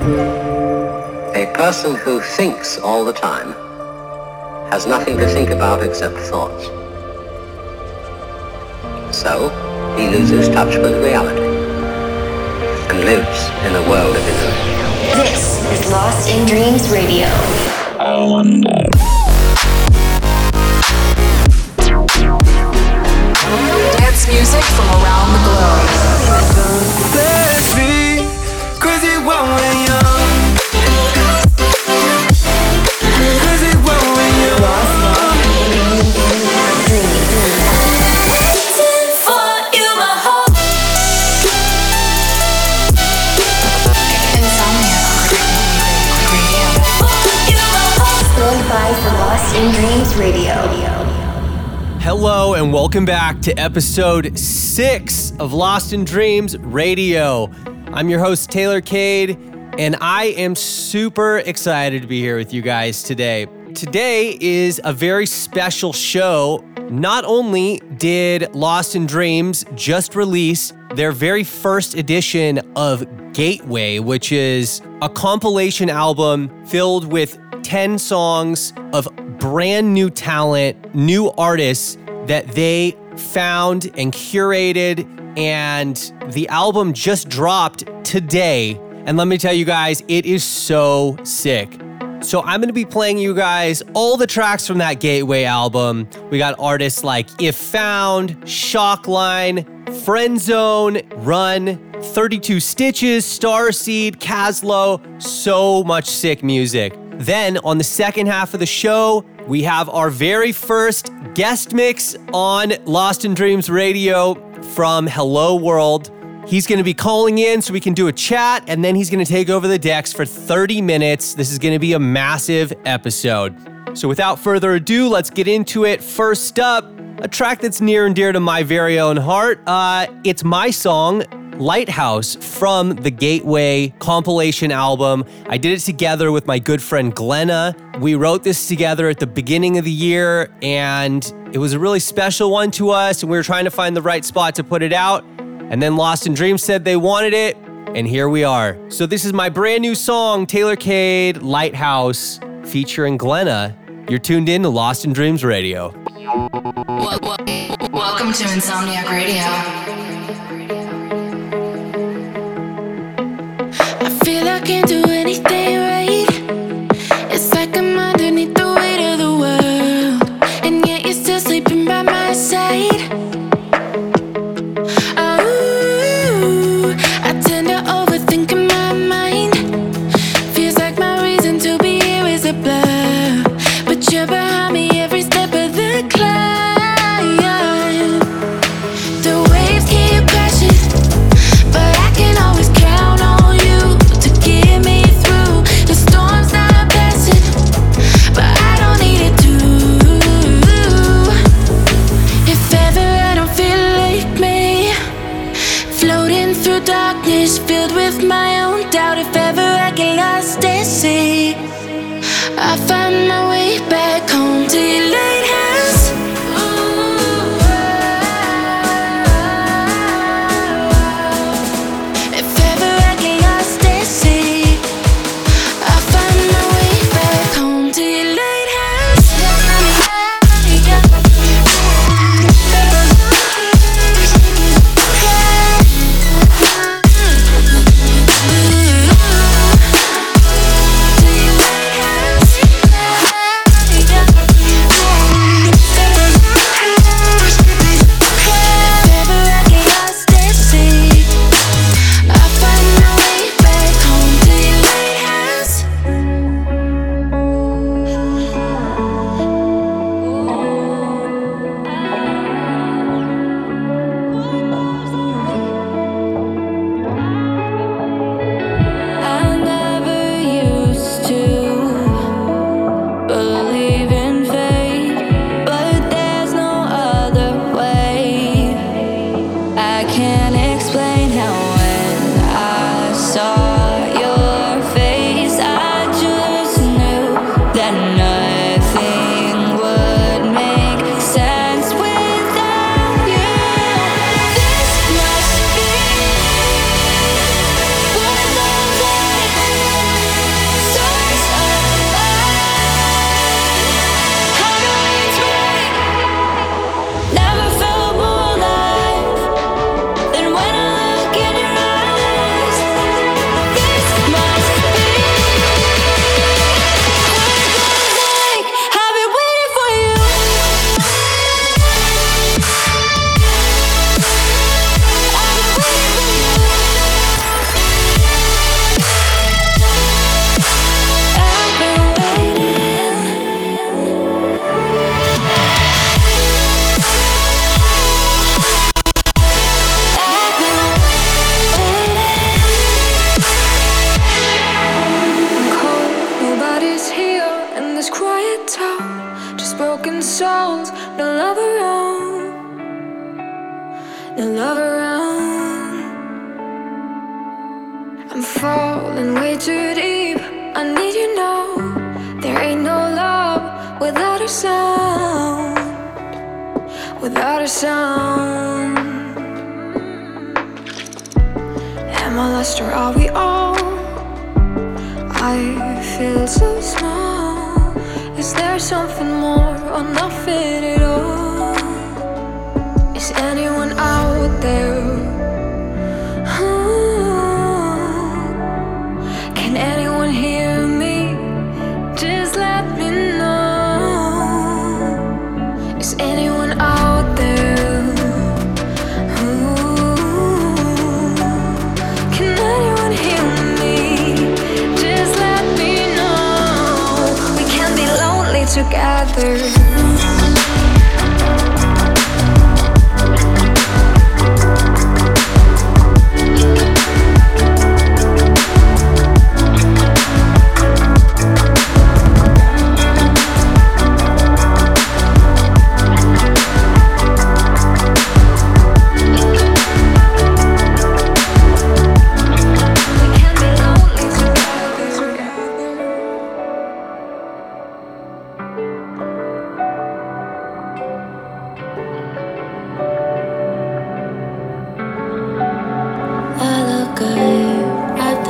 A person who thinks all the time has nothing to think about except thoughts. So, he loses touch with reality and lives in a world of illusion. This is Lost in Dreams Radio. I wonder. Dance music from around the globe. Hello and welcome back to episode six of Lost in Dreams Radio. I'm your host, Taylor Kade, and I am super excited to be here with you guys today. Today is a very special show. Not only did Lost in Dreams just release their very first edition of Gateway, which is a compilation album filled with 10 songs of brand new talent, new artists that they found and curated. And the album just dropped today. And let me tell you guys, it is so sick. So I'm gonna be playing you guys all the tracks from that Gateway album. We got artists like If Found, Shockline, Friend Zone, Run, 32 Stitches, Starseed, Caslow, so much sick music. Then on the second half of the show, we have our very first guest mix on Lost in Dreams Radio from Hello World. He's going to be calling in so we can do a chat, and then he's going to take over the decks for 30 minutes. This is going to be a massive episode. So, without further ado, let's get into it. First up, a track that's near and dear to my very own heart. Uh, it's my song, Lighthouse, from the Gateway compilation album. I did it together with my good friend Glenna. We wrote this together at the beginning of the year, and it was a really special one to us, and we were trying to find the right spot to put it out. And then Lost in Dreams said they wanted it, and here we are. So this is my brand new song, Taylor Kade, Lighthouse, featuring Glenna. You're tuned in to Lost in Dreams Radio. Wel- wel- Welcome to Insomniac Radio. I feel I can't do anything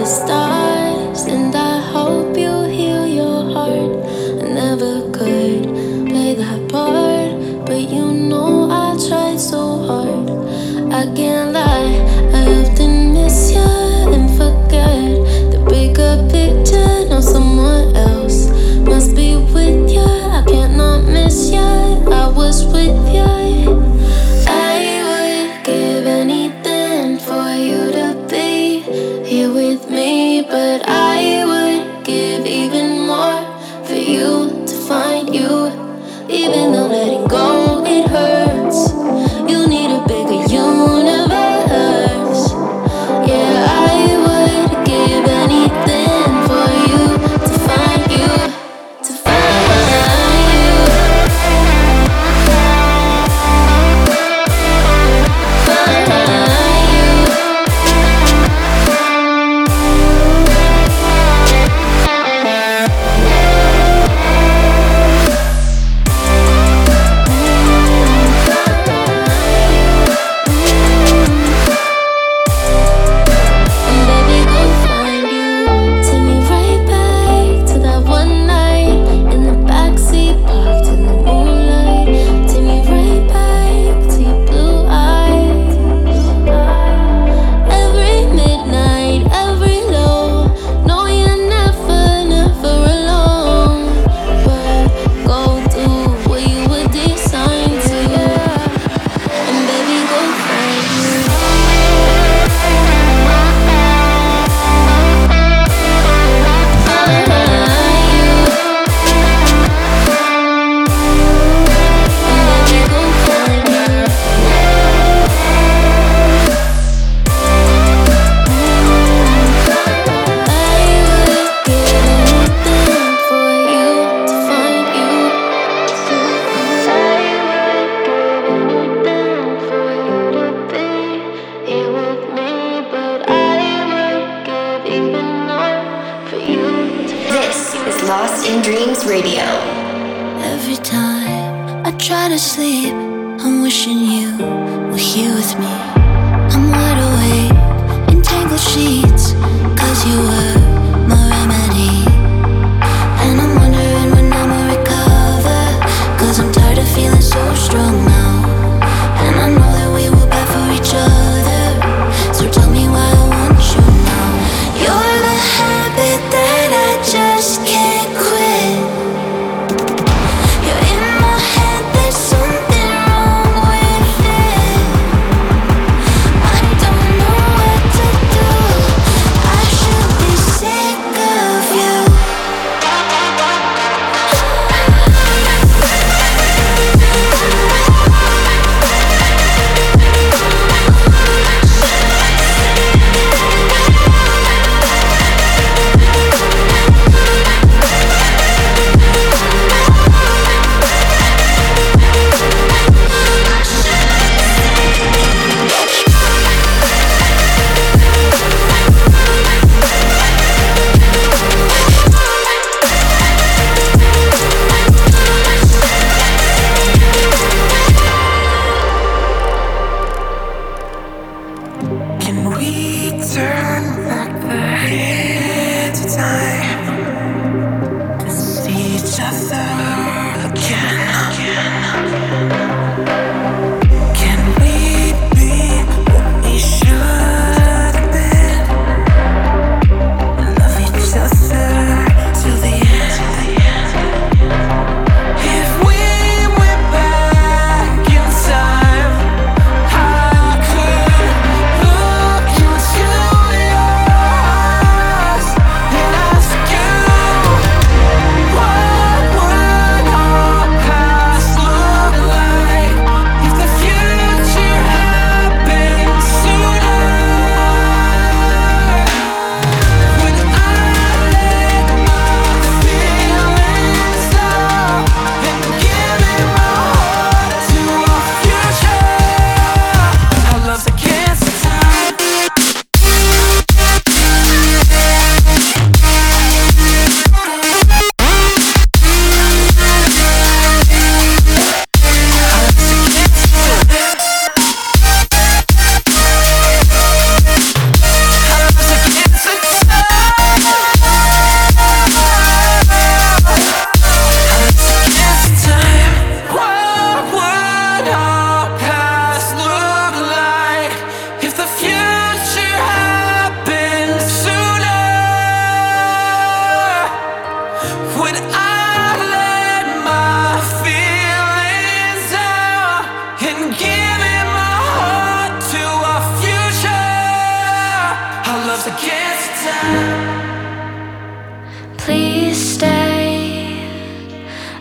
the stars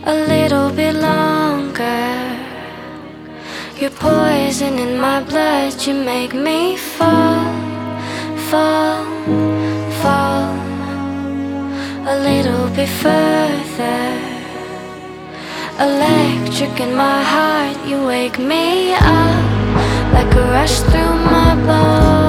a little bit longer. You're poison in my blood, you make me fall, fall, fall a little bit further. Electric in my heart, you wake me up like a rush through my bones.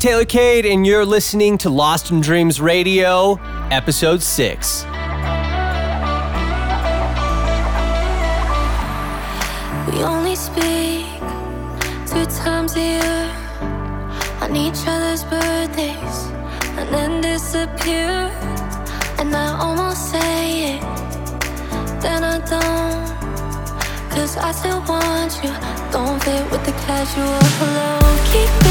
Taylor Kade, and you're listening to Lost in Dreams Radio, Episode 6. We only speak two times a year on each other's birthdays and then disappear. And I almost say it, then I don't. Cause I still want you, don't fit with the casual hello. Keep it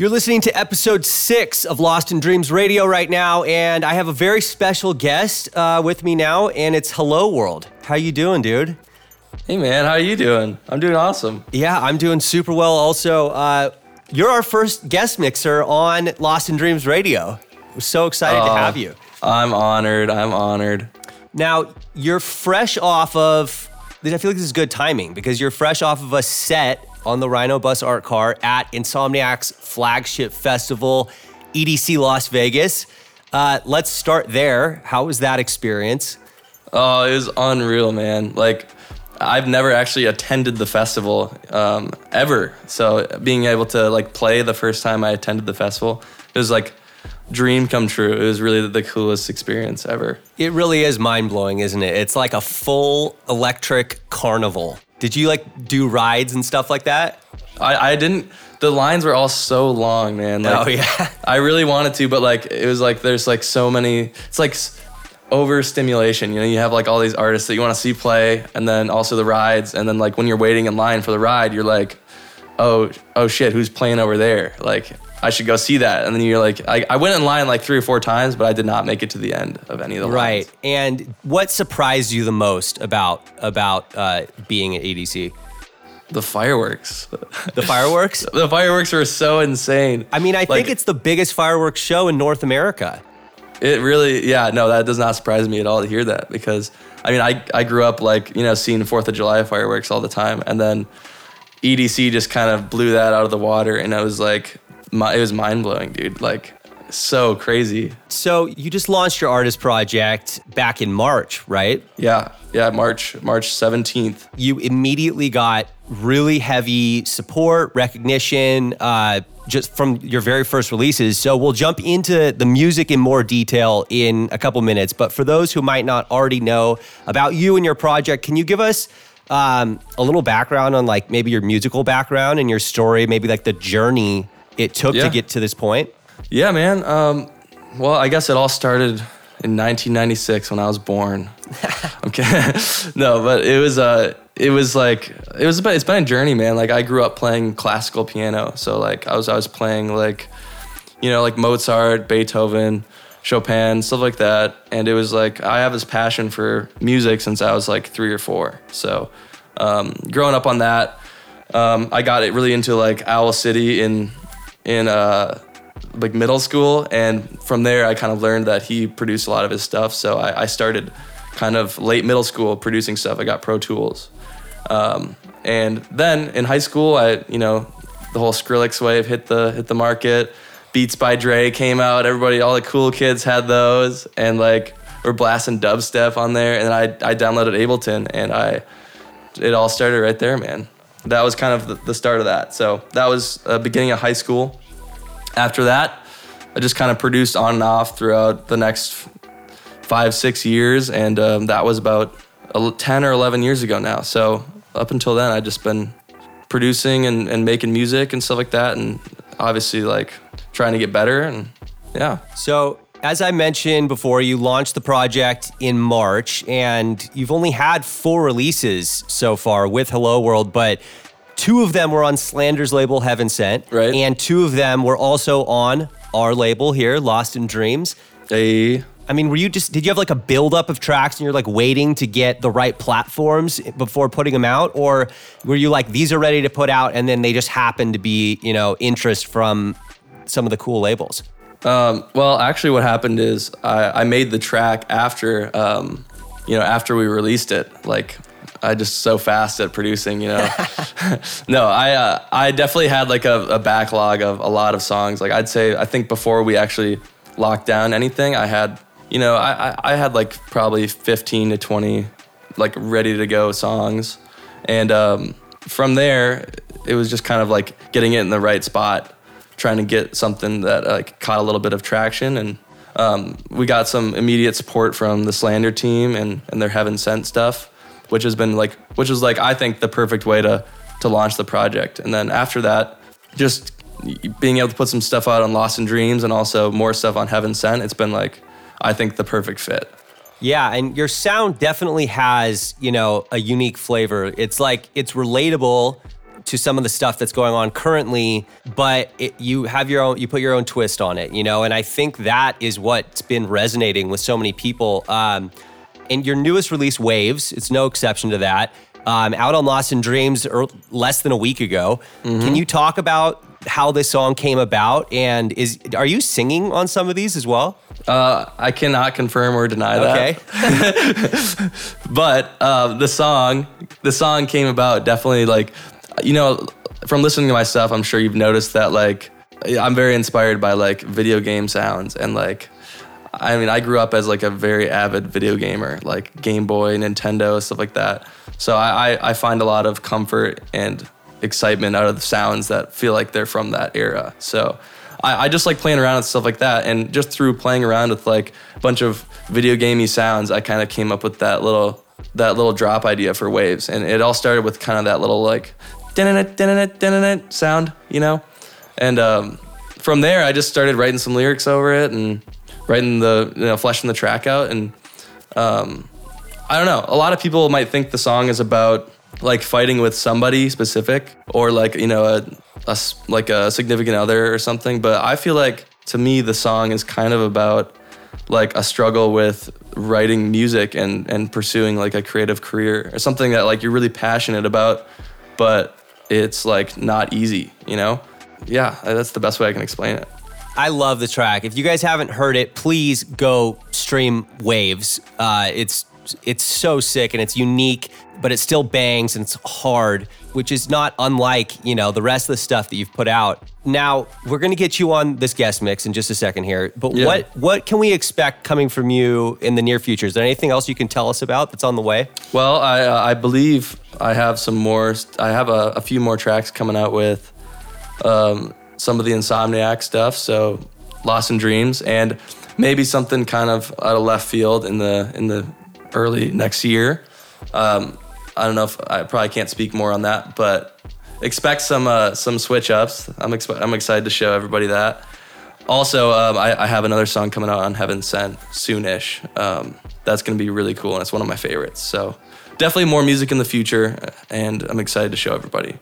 You're listening to episode six of Lost in Dreams Radio right now, and I have a very special guest uh, with me now, and it's Hello World. How you doing, dude? Hey man, how are you doing? I'm doing awesome. Yeah, I'm doing super well. Also, uh, you're our first guest mixer on Lost in Dreams Radio. We're so excited to Oh. have you. I'm honored. I'm honored. Now, you're fresh off of, I feel like this is good timing because you're fresh off of a set on the Rhino Bus Art Car at Insomniac's flagship festival, EDC Las Vegas. Uh, let's start there. How was that experience? Oh, it was unreal, man. Like, I've never actually attended the festival um, ever. So being able to like play the first time I attended the festival, it was like dream come true. It was really the coolest experience ever. It really is mind blowing, isn't it? It's like a full electric carnival. Did you like do rides and stuff like that? I, I didn't. The lines were all so long, man. Like, Oh, yeah. I really wanted to, but like it was like there's like so many. It's like overstimulation. You know, you have like all these artists that you want to see play, and then also the rides, and then like when you're waiting in line for the ride, you're like, oh, oh shit, who's playing over there? Like I should go see that, and then you're like, I, I went in line like three or four times, but I did not make it to the end of any of the Right. lines. And what surprised you the most about about uh, being at EDC? The fireworks. The fireworks? the fireworks were so insane. I mean, I Like- think it's the biggest fireworks show in North America. It really, yeah, no, that does not surprise me at all to hear that because I mean, I, I grew up like, you know, seeing Fourth of July fireworks all the time. And then EDC just kind of blew that out of the water. And I was like, my, it was mind blowing, dude. Like, so crazy. So you just launched your artist project back in March, right? Yeah. Yeah. March, March 17th. You immediately got really heavy support, recognition, uh, just from your very first releases. So we'll jump into the music in more detail in a couple minutes. But for those who might not already know about you and your project, can you give us um, a little background on like maybe your musical background and your story, maybe like the journey it took Yeah. to get to this point? Yeah, man. Um, well, I guess it all started in 1996 when I was born. I'm kidding. no, but it was uh, it was like it was been, it's been a journey, man. Like I grew up playing classical piano, so like I was I was playing like, you know, like Mozart, Beethoven, Chopin, stuff like that. And it was like I have this passion for music since I was like three or four. So um, growing up on that, um, I got it really into like Owl City in in uh, like middle school, and from there I kind of learned that he produced a lot of his stuff. So I, I started kind of late middle school producing stuff. I got Pro Tools, um, and then in high school, I you know the whole Skrillex wave hit the hit the market. Beats by Dre came out. Everybody, all the cool kids had those, and like we're blasting dubstep on there. And I I downloaded Ableton, and I it all started right there, man. That was kind of the, the start of that. So that was uh, beginning of high school. After that, I just kind of produced on and off throughout the next five, six years, and um, that was about 10 or 11 years ago now. So up until then, I just been producing and, and making music and stuff like that, and obviously like trying to get better, and yeah. So, as I mentioned before, you launched the project in March and you've only had four releases so far with Hello World, but two of them were on Slander's label Heaven Sent. Right. And two of them were also on our label here, Lost in Dreams. Hey. I mean, were you just, did you have like a buildup of tracks and you're like waiting to get the right platforms before putting them out? Or were you like, these are ready to put out and then they just happen to be, you know, interest from some of the cool labels? Um, well, actually, what happened is I, I made the track after, um, you know, after we released it. Like, I just so fast at producing, you know. no, I uh, I definitely had like a, a backlog of a lot of songs. Like I'd say, I think before we actually locked down anything, I had, you know, I, I, I had like probably 15 to 20 like ready to go songs, and um, from there, it was just kind of like getting it in the right spot trying to get something that like caught a little bit of traction. And um, we got some immediate support from the slander team and, and their heaven sent stuff which has been like which was like i think the perfect way to to launch the project. And then after that just being able to put some stuff out on lost in dreams and also more stuff on heaven sent it's been like i think the perfect fit. Yeah, and your sound definitely has, you know, a unique flavor. It's like it's relatable to some of the stuff that's going on currently, but it, you have your own, you put your own twist on it, you know, and I think that is what's been resonating with so many people. Um, and your newest release, Waves, it's no exception to that. Um, out on Lost in Dreams er, less than a week ago. Can you talk about how this song came about? And is are you singing on some of these as well? uh, i cannot confirm or deny that Okay. but uh, the song the song came about definitely like you know from listening to my stuff i'm sure you've noticed that like i'm very inspired by like video game sounds and like i mean i grew up as like a very avid video gamer like game boy nintendo stuff like that. So i i, I find a lot of comfort and excitement out of the sounds that feel like they're from that era. So I, I just like playing around with stuff like that. And just through playing around with like a bunch of video gamey sounds i kind of came up with that little that little drop idea for waves. And it all started with kind of that little like sound you know and um, from there i just started writing some lyrics over it and writing the you know fleshing the track out and um, i don't know a lot of people might think the song is about like fighting with somebody specific or like you know a, a like a significant other or something but i feel like to me the song is kind of about like a struggle with writing music and and pursuing like a creative career or something that like you're really passionate about but it's like not easy you know yeah that's the best way i can explain it I love the track. If you guys haven't heard it, please go stream Waves. Uh, it's it's so sick and it's unique, but it still bangs and it's hard, which is not unlike you know the rest of the stuff that you've put out. Now we're gonna get you on this guest mix in just a second here, but Yeah. what what can we expect coming from you in the near future? Is there anything else you can tell us about that's on the way? Well, I uh, I believe I have some more. I have a, a few more tracks coming out with um, some of the Insomniac stuff. So Lost in Dreams, and maybe something kind of out of left field in the in the early next year. Um, I don't know if I probably can't speak more on that, but expect some uh, some switch ups. I'm I'm excited to show everybody that. Also, um, I, I have another song coming out on Heaven Sent soonish. Um, that's to be really cool, and it's one of my favorites. So definitely more music in the future, and I'm excited to show everybody.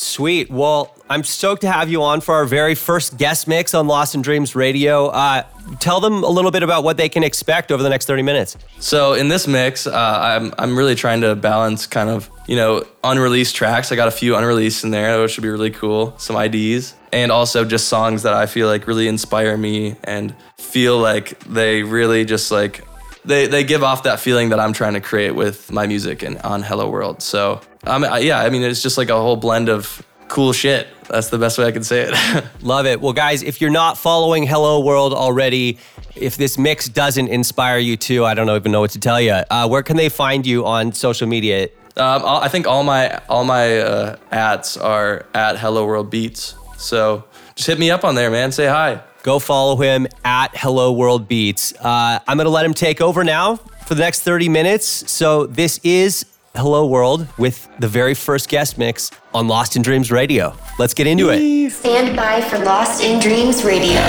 Sweet. Well, I'm stoked to have you on for our very first guest mix on Lost in Dreams Radio. Uh, tell them a little bit about what they can expect over the next 30 minutes. So in this mix, uh, I'm I'm really trying to balance kind of you know unreleased tracks. I got a few unreleased in there, which should be really cool. Some IDs and also just songs that I feel like really inspire me and feel like they really just like they they give off that feeling that I'm trying to create with my music and on Hello World. So um, I, yeah, I mean it's just like a whole blend of cool shit. That's the best way I can say it. Love it. Well, guys, if you're not following Hello World already, if this mix doesn't inspire you to, I don't even know what to tell you. Uh, where can they find you on social media? Um, I think all my all my uh, ads are at Hello World Beats. So just hit me up on there, man. Say hi. Go follow him at Hello World Beats. Uh, I'm going to let him take over now for the next 30 minutes. So this is Hello World with the very first guest mix on Lost in Dreams Radio. Let's get into it. Stand by for Lost in Dreams Radio.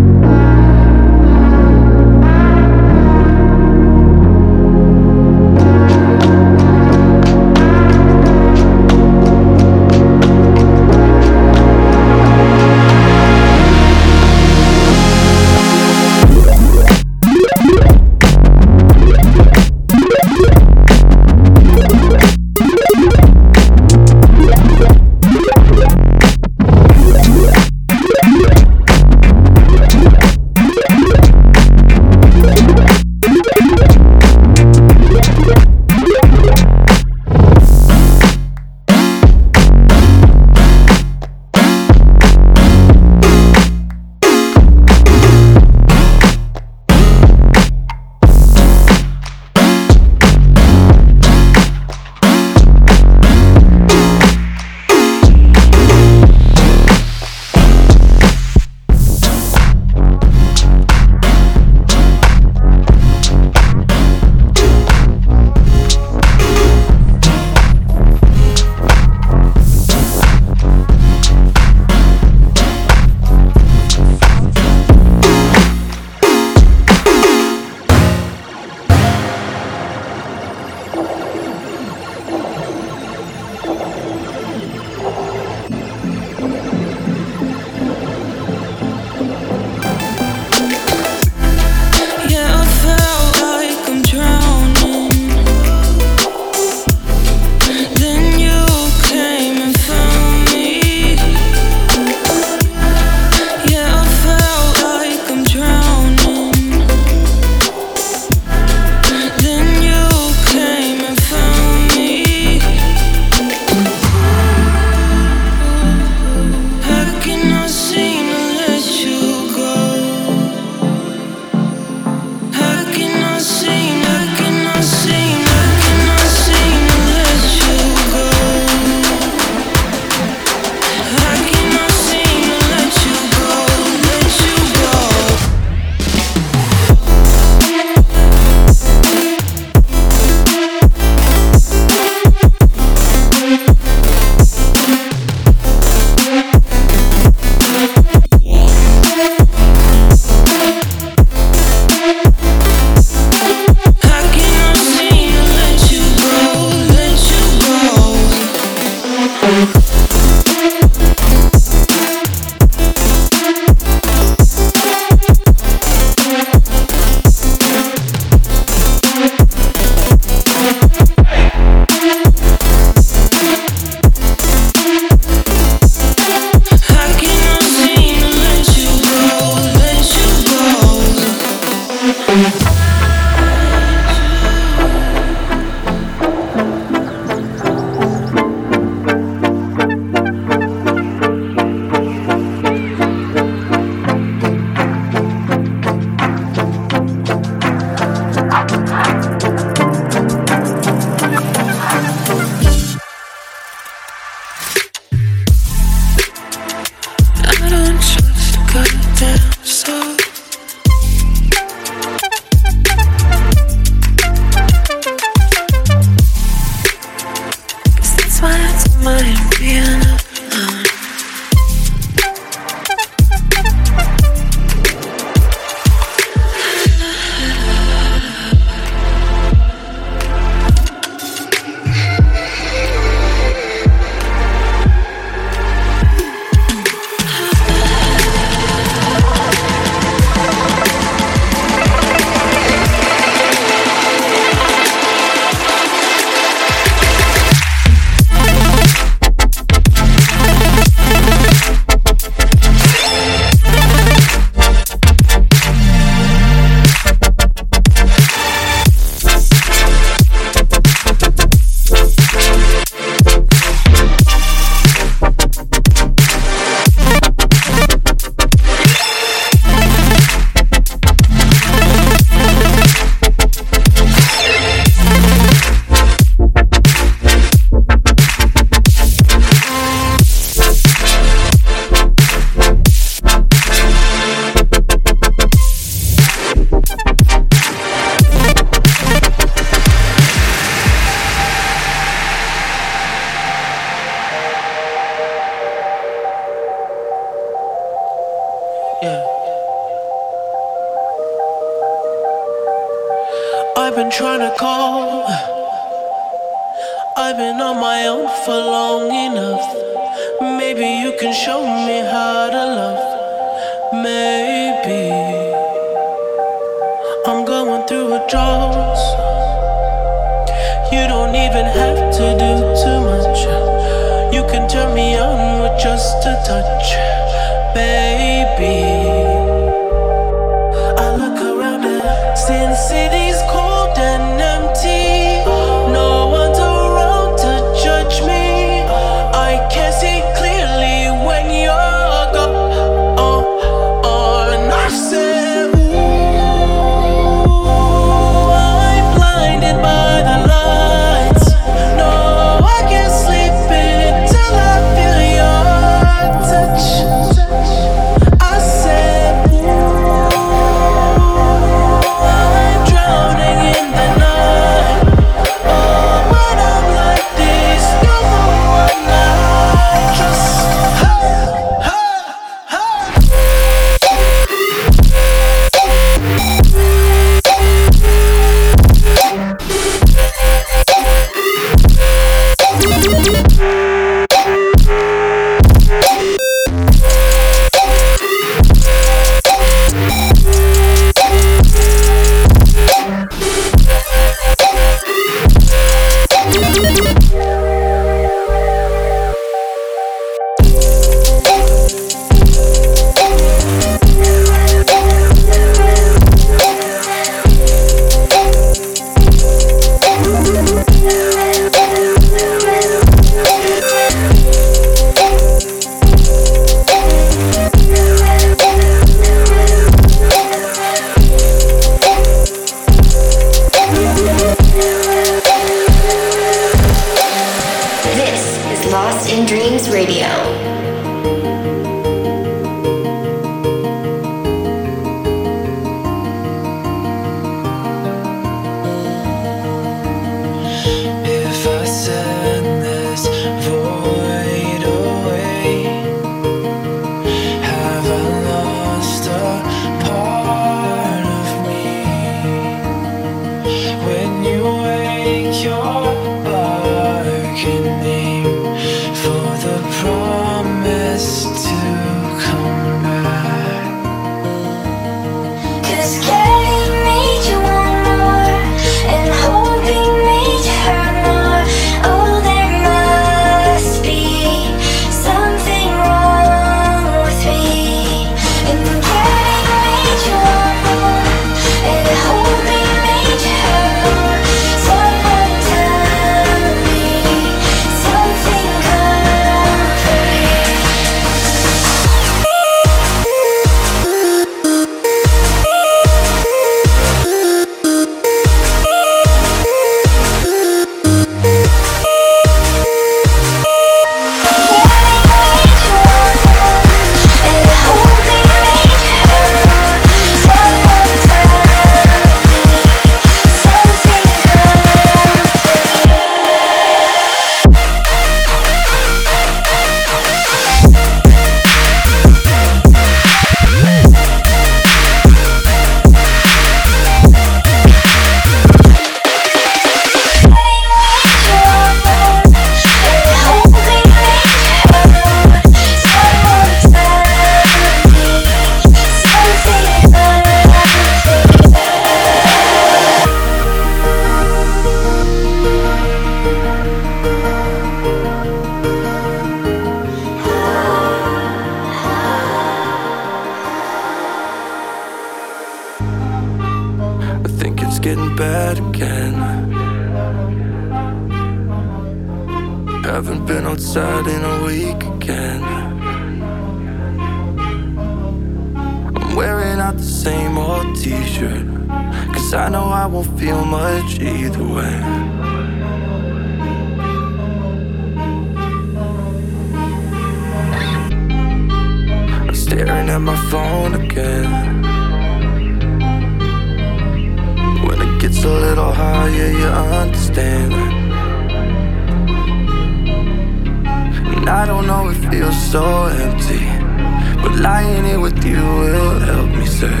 You will help me say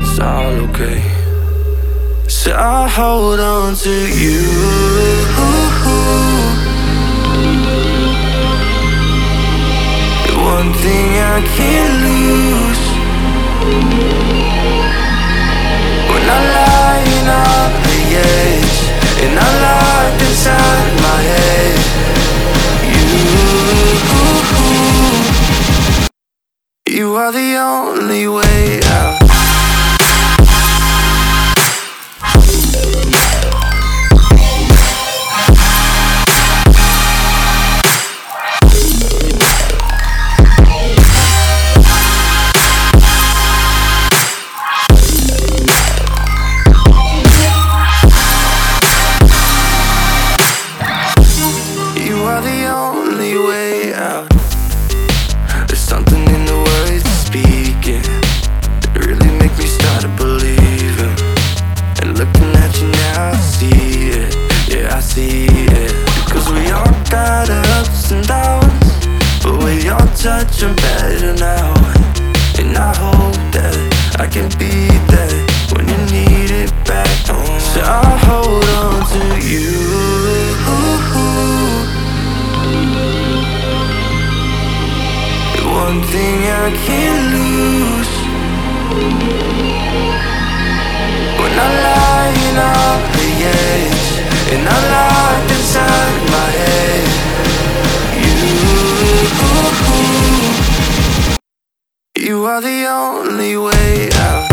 it's all okay. So I'll hold on to you. The one thing I can't lose. When I'm lying on the edge and I'm locked inside my head, you, you are the only way out. I'm better now. And I hope that I can be there when you need it back. So I'll hold on to you. The one thing I can't lose When I'm lying on the edge And locked inside my You are the only way out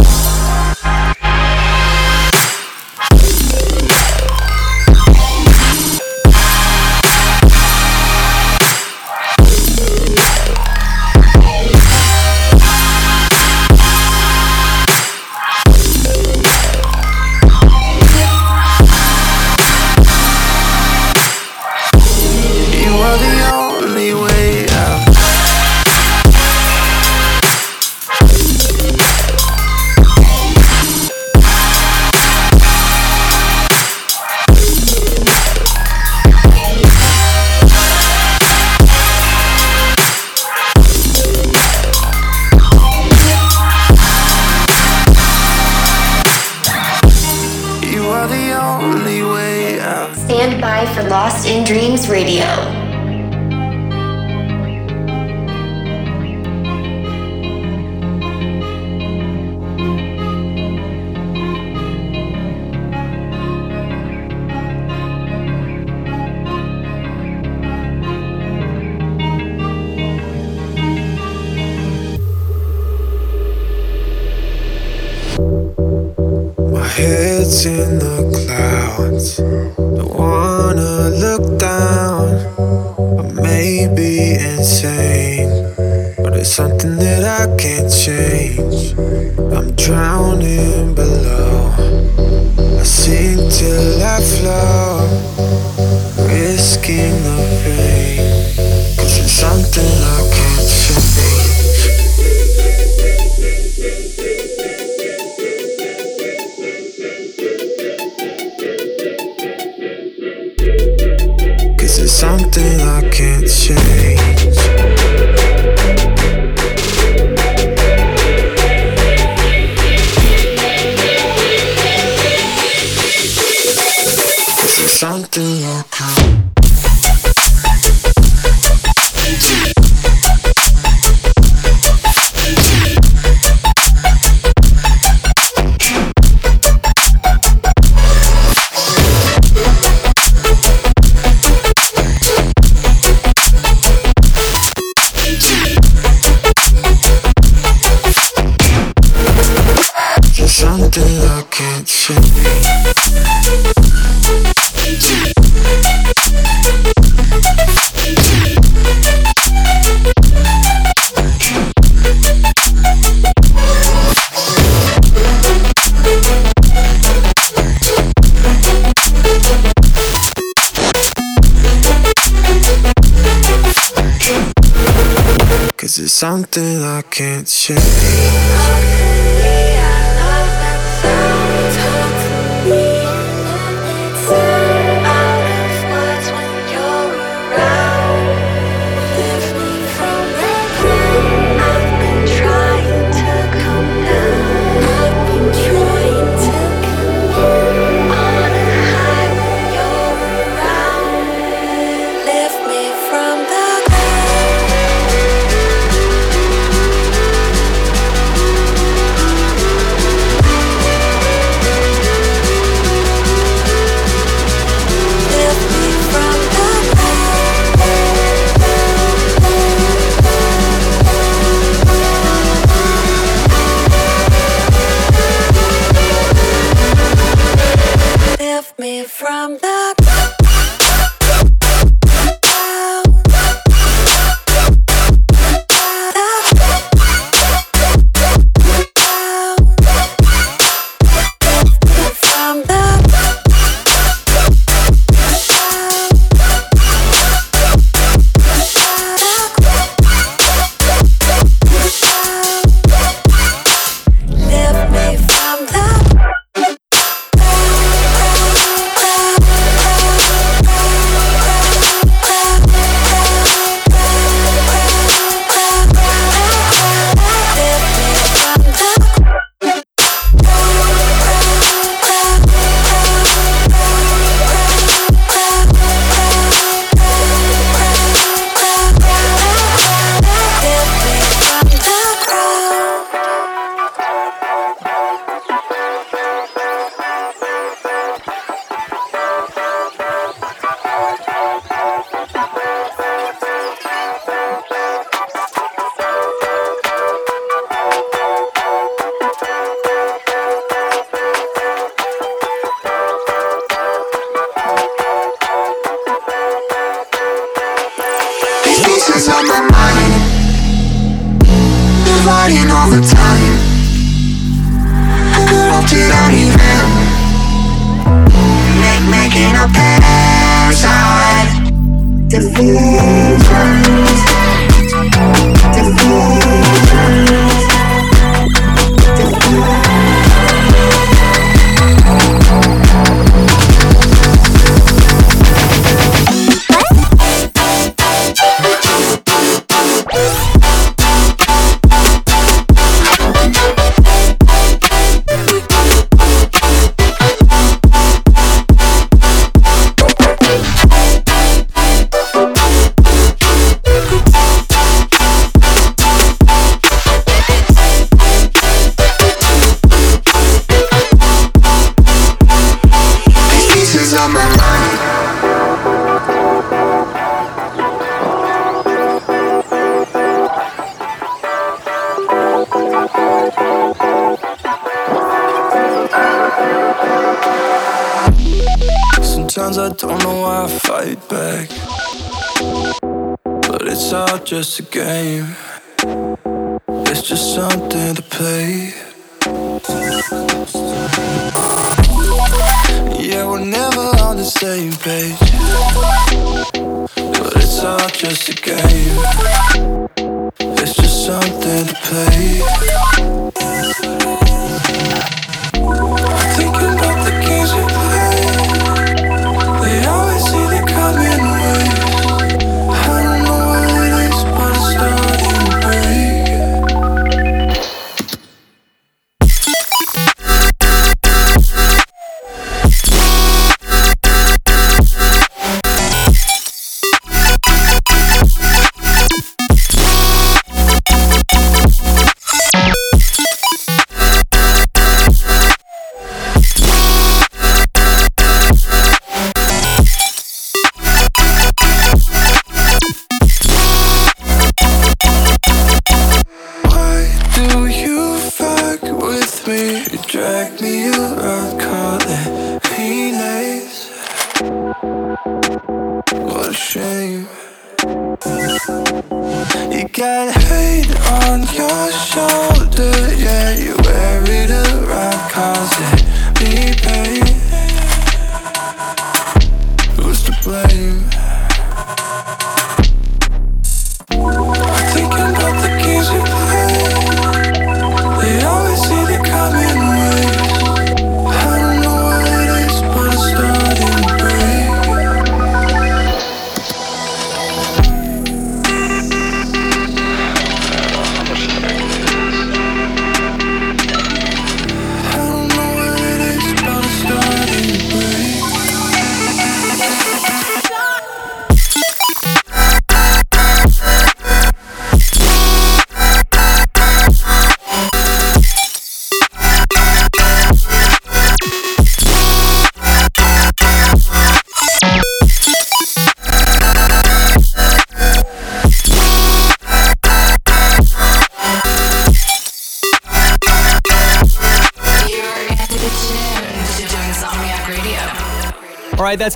Lift me from the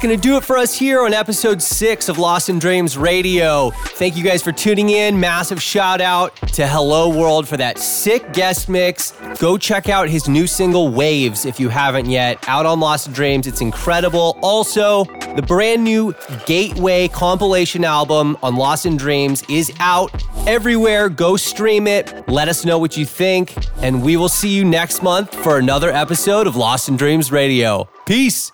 going to do it for us here on episode six of Lost in Dreams Radio. Thank you guys for tuning in. Massive shout out to helloworld for that sick guest mix. Go check out his new single Waves if you haven't yet. Out on Lost in Dreams, it's incredible. Also, the brand new Gateway compilation album on Lost in Dreams is out everywhere. Go stream it. Let us know what you think. And we will see you next month for another episode of Lost in Dreams Radio. Peace.